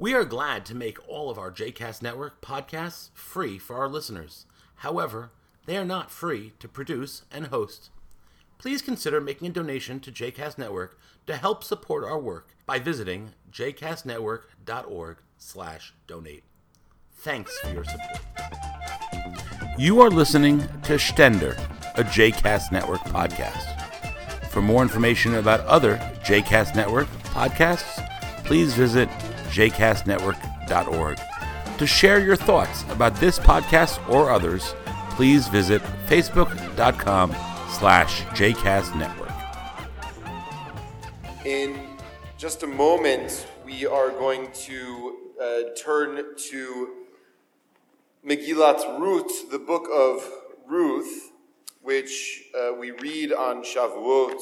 We are glad to make all of our JCast Network podcasts free for our listeners. However, they are not free to produce and host. Please consider making a donation to JCast Network to help support our work by visiting jcastnetwork.org/donate. Thanks for your support. You are listening to Stender, a JCast Network podcast. For more information about other JCast Network podcasts, please visit jcastnetwork.org. To share your thoughts about this podcast or others, please visit facebook.com slash jcastnetwork. In just a moment, we are going to uh, turn to Megillat Ruth, the book of Ruth, which uh, we read on Shavuot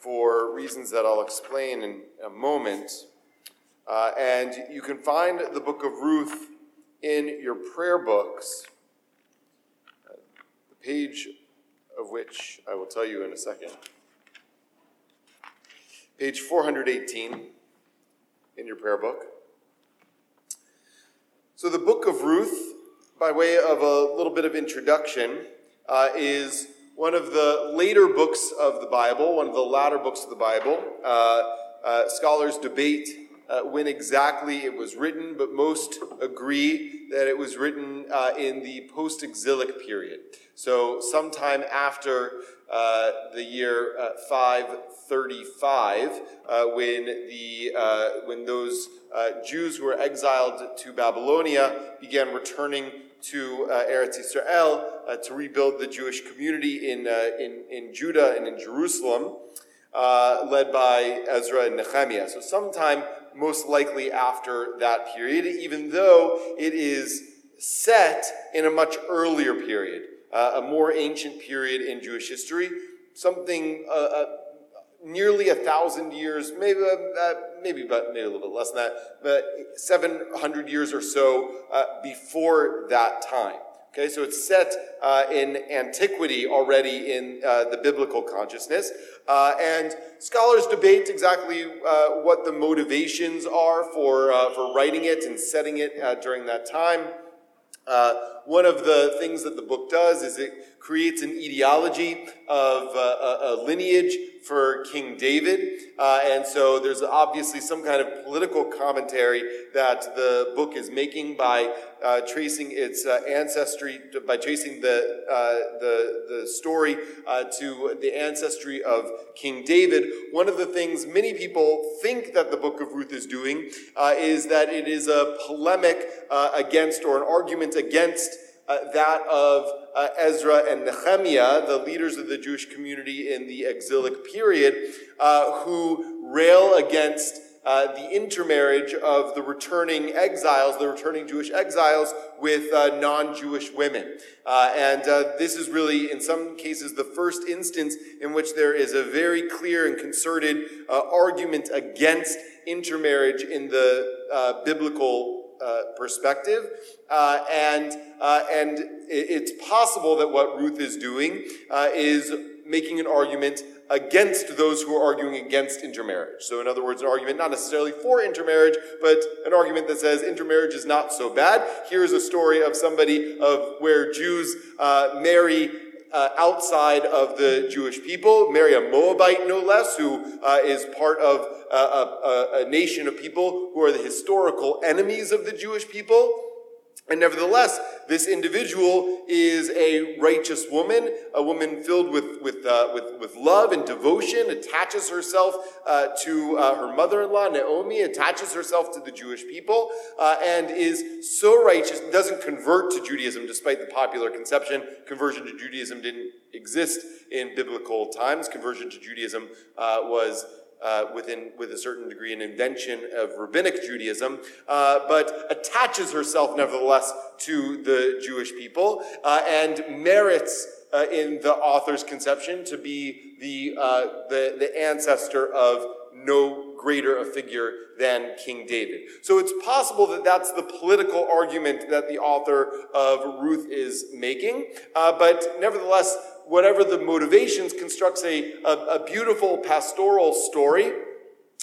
for reasons that I'll explain in a moment. Uh, and you can find the book of Ruth in your prayer books, uh, the page of which I will tell you in a second. Page 418 in your prayer book. So, the book of Ruth, by way of a little bit of introduction, uh, is one of the later books of the Bible, one of the latter books of the Bible. Uh, scholars debate uh, when exactly it was written, but most agree that it was written uh, in the post exilic period. So, sometime after uh, the year uh, 535, uh, when, the, uh, when those Jews who were exiled to Babylonia began returning to Eretz Israel to rebuild the Jewish community in, in, in Judah and in Jerusalem. Led by Ezra and Nehemiah. So, sometime most likely after that period, even though it is set in a much earlier period, uh, a more ancient period in Jewish history, something uh, uh nearly a thousand years, maybe uh, maybe about maybe a little bit less than that, but 700 years or so before that time. Okay, so it's set uh, in antiquity already in uh, the biblical consciousness. Uh, and scholars debate exactly uh, what the motivations are for, uh, for writing it and setting it uh, during that time. One of the things that the book does is it creates an etiology of a, a lineage for King David. Uh, and so there's obviously some kind of political commentary that the book is making by uh, tracing its uh, ancestry, by tracing the, uh, the, the story uh, to the ancestry of King David. One of the things many people think that the book of Ruth is doing uh, is that it is a polemic against or an argument against uh, that of uh, Ezra and Nehemiah, the leaders of the Jewish community in the exilic period, uh, who rail against uh, the intermarriage of the returning exiles, the returning Jewish exiles, with uh, non Jewish women. Uh, and this is really, in some cases, the first instance in which there is a very clear and concerted argument against intermarriage in the biblical uh, perspective. Uh, and, uh, and it's possible that what Ruth is doing uh, is making an argument against those who are arguing against intermarriage. So, in other words, an argument not necessarily for intermarriage, but an argument that says intermarriage is not so bad. Here's a story of somebody of where Jews uh, marry uh, outside of the Jewish people, marry a Moabite no less, who uh, is part of a, a, a nation of people who are the historical enemies of the Jewish people. And nevertheless, this individual is a righteous woman, a woman filled with, with, uh, with, with love and devotion, attaches herself uh, to uh, her mother in law, Naomi, attaches herself to the Jewish people, uh, and is so righteous, doesn't convert to Judaism despite the popular conception. Conversion to Judaism didn't exist in biblical times. Conversion to Judaism uh, was uh, within, with a certain degree, an invention of rabbinic Judaism, uh, but attaches herself nevertheless to the Jewish people uh, and merits. Uh, in the author's conception, to be the, uh, the, the ancestor of no greater a figure than King David. So it's possible that that's the political argument that the author of Ruth is making, uh, but nevertheless, whatever the motivations, constructs a, a, a beautiful pastoral story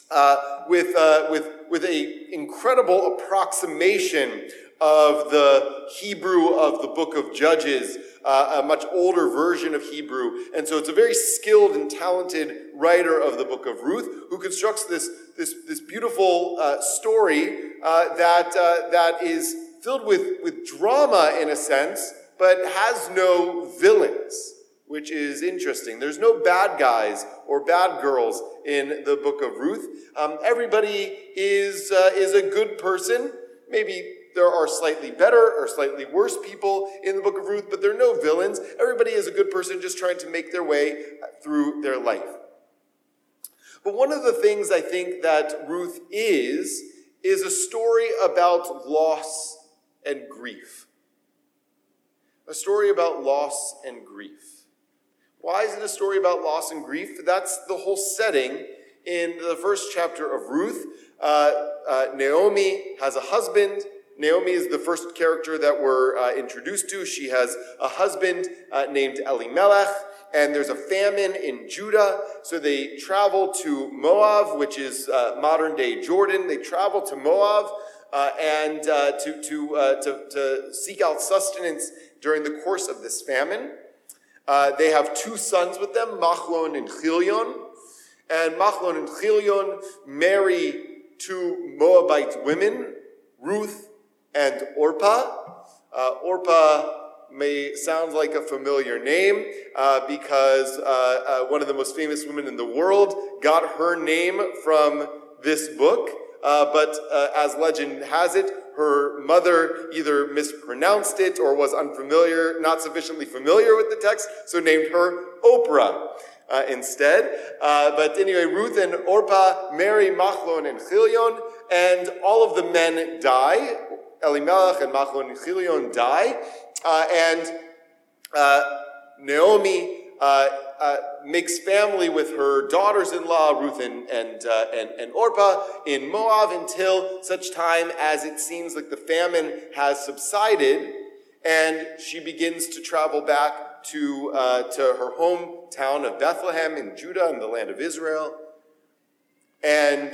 uh, with, uh, with, with a incredible approximation of the Hebrew of the book of Judges, uh, a much older version of Hebrew. And so it's a very skilled and talented writer of the book of Ruth who constructs this, this, this beautiful uh, story uh, that, uh, that is filled with, with drama in a sense, but has no villains, which is interesting. There's no bad guys or bad girls in the book of Ruth. Um, everybody is, uh, is a good person. Maybe there are slightly better or slightly worse people in the book of Ruth, but there are no villains. Everybody is a good person just trying to make their way through their life. But one of the things I think that Ruth is, is a story about loss and grief. A story about loss and grief. Why is it a story about loss and grief? That's the whole setting in the first chapter of Ruth. Uh, uh, Naomi has a husband. Naomi is the first character that we're uh, introduced to. She has a husband uh, named Elimelech, and there's a famine in Judah. So they travel to Moab, which is uh, modern day Jordan. They travel to Moab uh, and uh, to, to, uh, to, to, seek out sustenance during the course of this famine. They have two sons with them, Machlon and Chilion. And Machlon and Chilion marry two Moabite women, Ruth and Orpah. Uh, Orpah may sound like a familiar name uh, because uh, uh, one of the most famous women in the world got her name from this book. Uh, but uh, as legend has it, her mother either mispronounced it or was unfamiliar, not sufficiently familiar with the text, so named her Oprah. Uh, instead. Uh, but anyway, Ruth and Orpah marry Machlon and Chilion, and all of the men die. Elimelech and Machlon and Chilion die, uh, and uh, Naomi uh, makes family with her daughters-in-law Ruth and and, uh, and and Orpah in Moab until such time as it seems like the famine has subsided, and she begins to travel back to uh, to her hometown of Bethlehem in Judah in the land of Israel, and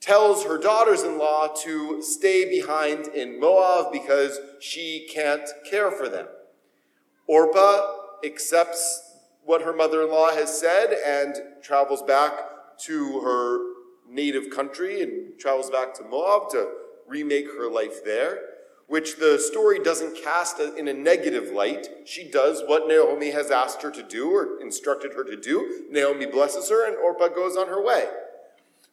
tells her daughters-in-law to stay behind in Moab because she can't care for them. Orpah accepts what her mother in law has said and travels back to her native country and travels back to Moab to remake her life there, which the story doesn't cast in a negative light. She does what Naomi has asked her to do or instructed her to do. Naomi blesses her, and Orpah goes on her way.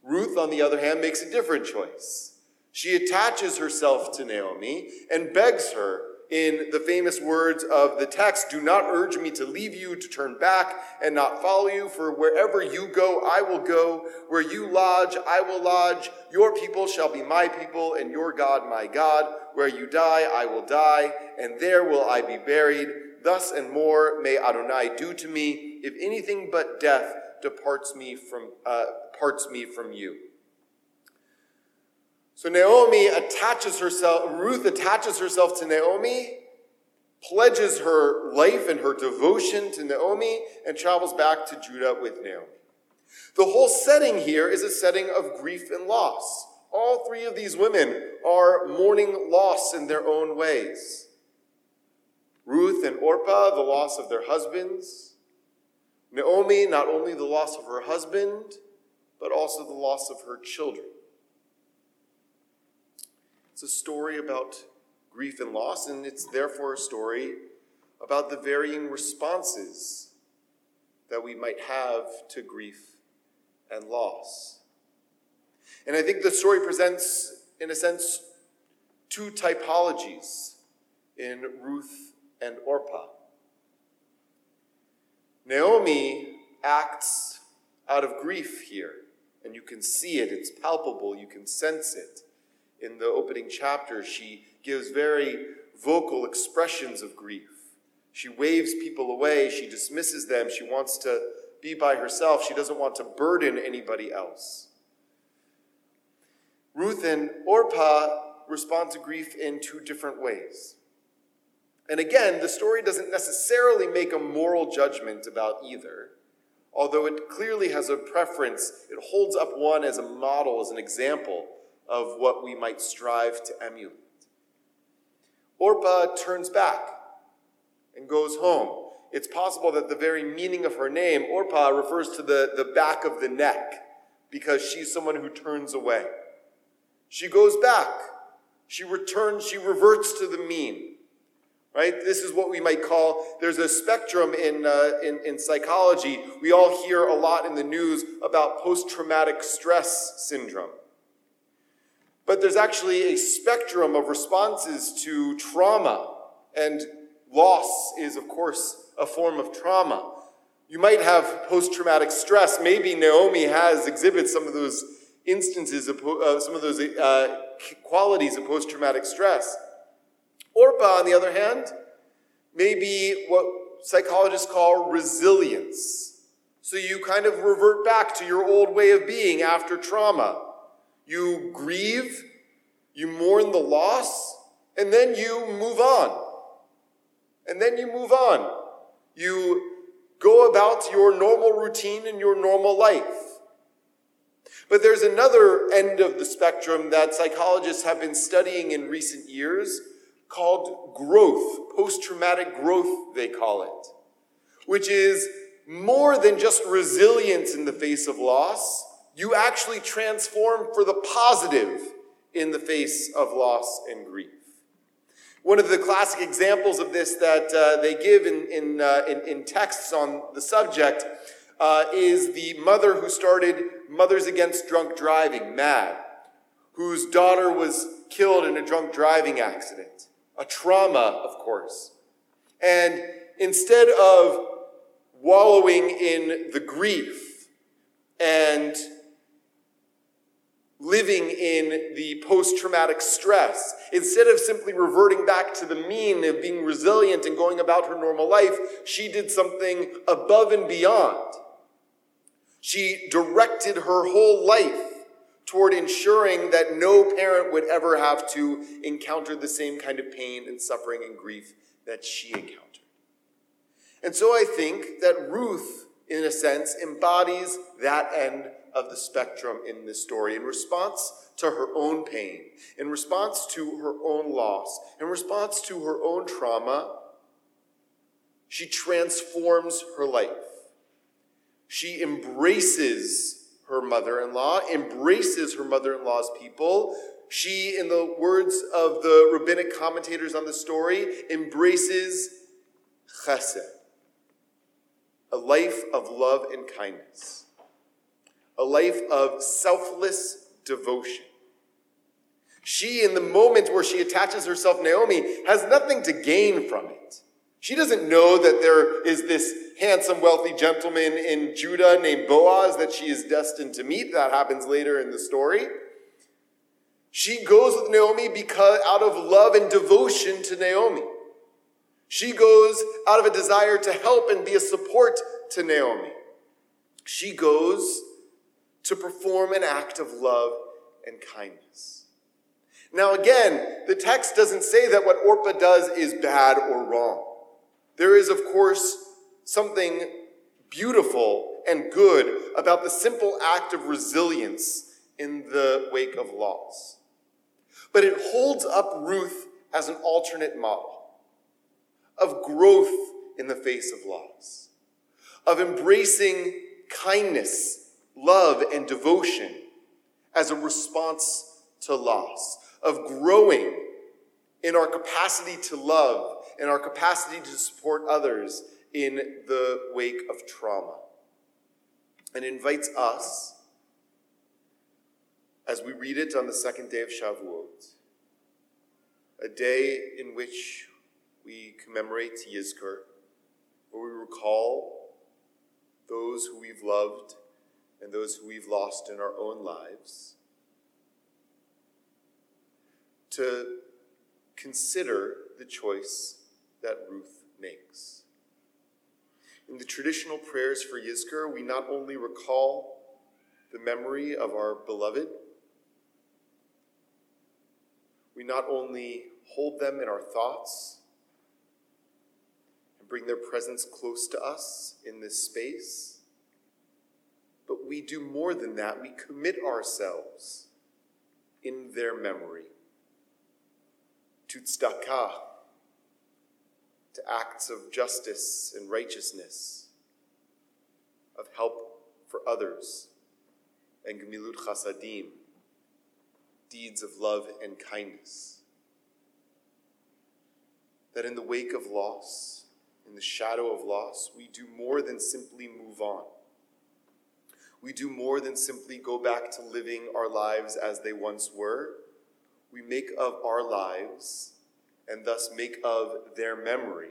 Ruth, on the other hand, makes a different choice. She attaches herself to Naomi and begs her in the famous words of the text Do not urge me to leave you, to turn back and not follow you, for wherever you go, I will go. Where you lodge, I will lodge. Your people shall be my people, and your God my God. Where you die, I will die, and there will I be buried. Thus and more may Adonai do to me, if anything but death departs me from, uh, parts me from you. So Naomi attaches herself, Ruth attaches herself to Naomi, pledges her life and her devotion to Naomi, and travels back to Judah with Naomi. The whole setting here is a setting of grief and loss. All three of these women are mourning loss in their own ways. Ruth and Orpah, the loss of their husbands. Naomi, not only the loss of her husband, but also the loss of her children. It's a story about grief and loss, and it's therefore a story about the varying responses that we might have to grief and loss. And I think the story presents, in a sense, two typologies in Ruth and Orpah. Naomi acts out of grief here, and you can see it, it's palpable, you can sense it in the opening chapter, she gives very vocal expressions of grief. She waves people away, she dismisses them, she wants to be by herself, she doesn't want to burden anybody else. Ruth and Orpah respond to grief in two different ways. And again, the story doesn't necessarily make a moral judgment about either, although it clearly has a preference, it holds up one as a model, as an example of what we might strive to emulate. Orpah turns back and goes home. It's possible that the very meaning of her name, Orpah, refers to the, the back of the neck because she's someone who turns away. She goes back. She returns, she reverts to the mean. Right? This is what we might call, there's a spectrum in, uh, in, in psychology. We all hear a lot in the news about post traumatic stress syndrome. But there's actually a spectrum of responses to trauma, and loss is, of course, a form of trauma. You might have post traumatic stress. Maybe Naomi has exhibited some of those instances of uh, some of those uh, qualities of post traumatic stress. Orpah, on the other hand, may be what psychologists call resilience. So you kind of revert back to your old way of being after trauma. You grieve, you mourn the loss, and then you move on. And then you move on. You go about your normal routine and your normal life. But there's another end of the spectrum that psychologists have been studying in recent years called growth, post traumatic growth, they call it, which is more than just resilience in the face of loss. You actually transform for the positive in the face of loss and grief. One of the classic examples of this that uh, they give in, in, uh, in, in, texts on the subject uh, is the mother who started Mothers Against Drunk Driving, MAD, whose daughter was killed in a drunk driving accident. A trauma, of course. And instead of wallowing in the grief and living in the post traumatic stress. Instead of simply reverting back to the mean of being resilient and going about her normal life, she did something above and beyond. She directed her whole life toward ensuring that no parent would ever have to encounter the same kind of pain and suffering and grief that she encountered. And so I think that Ruth, in a sense, embodies that end of the spectrum in this story in response to her own pain, in response to her own loss, in response to her own trauma. She transforms her life. She embraces her mother in law, embraces her mother in law's people. She, in the words of the rabbinic commentators on the story, embraces chesed, a life of love and kindness a life of selfless devotion. She, in the moment where she attaches herself, Naomi, has nothing to gain from it. She doesn't know that there is this handsome, wealthy gentleman in Judah named Boaz that she is destined to meet. That happens later in the story. She goes with Naomi because out of love and devotion to Naomi. She goes out of a desire to help and be a support to Naomi. She goes to perform an act of love and kindness. Now, again, the text doesn't say that what Orpah does is bad or wrong. There is, of course, something beautiful and good about the simple act of resilience in the wake of loss. But it holds up Ruth as an alternate model of growth in the face of loss, of embracing kindness love and devotion as a response to loss, of growing in our capacity to love and our capacity to support others in the wake of trauma. And invites us, as we read it on the second day of Shavuot, a day in which we commemorate Yizkor, where we recall those who we've loved and those who we've lost in our own lives, to consider the choice that Ruth makes. In the traditional prayers for Yizkor, we not only recall the memory of our beloved, we not only hold them in our thoughts and bring their presence close to us in this space, we do more than that. We commit ourselves in their memory to tzedakah, to acts of justice and righteousness, of help for others, and gemilut chasadim, deeds of love and kindness. That in the wake of loss, in the shadow of loss, we do more than simply move on. We do more than simply go back to living our lives as they once were. We make of our lives, and thus make of their memory,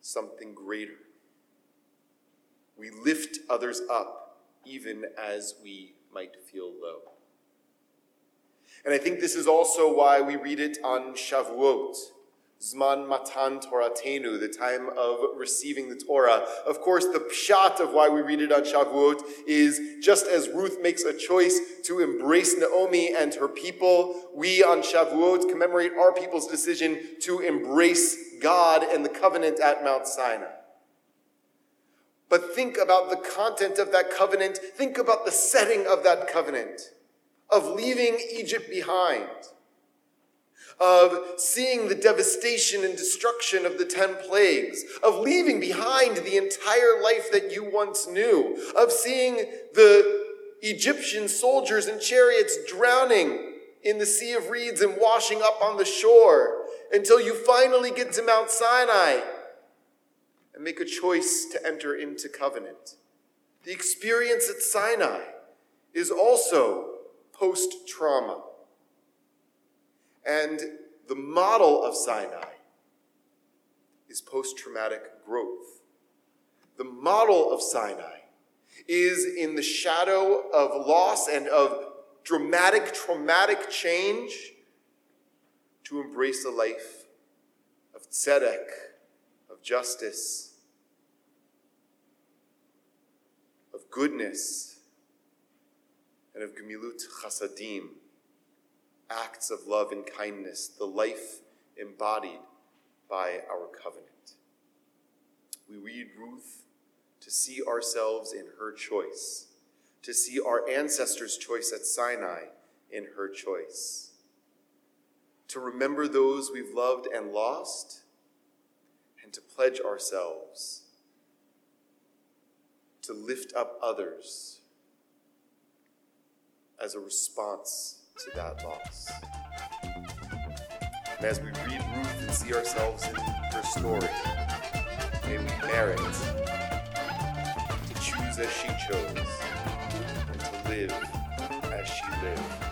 something greater. We lift others up, even as we might feel low. And I think this is also why we read it on Shavuot Zman Matan Toratenu, the time of receiving the Torah. Of course, the pshat of why we read it on Shavuot is just as Ruth makes a choice to embrace Naomi and her people, we on Shavuot commemorate our people's decision to embrace God and the covenant at Mount Sinai. But think about the content of that covenant. Think about the setting of that covenant, of leaving Egypt behind of seeing the devastation and destruction of the ten plagues, of leaving behind the entire life that you once knew, of seeing the Egyptian soldiers and chariots drowning in the Sea of Reeds and washing up on the shore until you finally get to Mount Sinai and make a choice to enter into covenant. The experience at Sinai is also post trauma. And the model of Sinai is post traumatic growth. The model of Sinai is in the shadow of loss and of dramatic, traumatic change to embrace a life of tzedek, of justice, of goodness, and of gemilut chasadim acts of love and kindness, the life embodied by our covenant. We read Ruth to see ourselves in her choice, to see our ancestors' choice at Sinai in her choice, to remember those we've loved and lost, and to pledge ourselves to lift up others as a response to that loss. And as we read Ruth and see ourselves in her story, may we merit to choose as she chose and to live as she lived.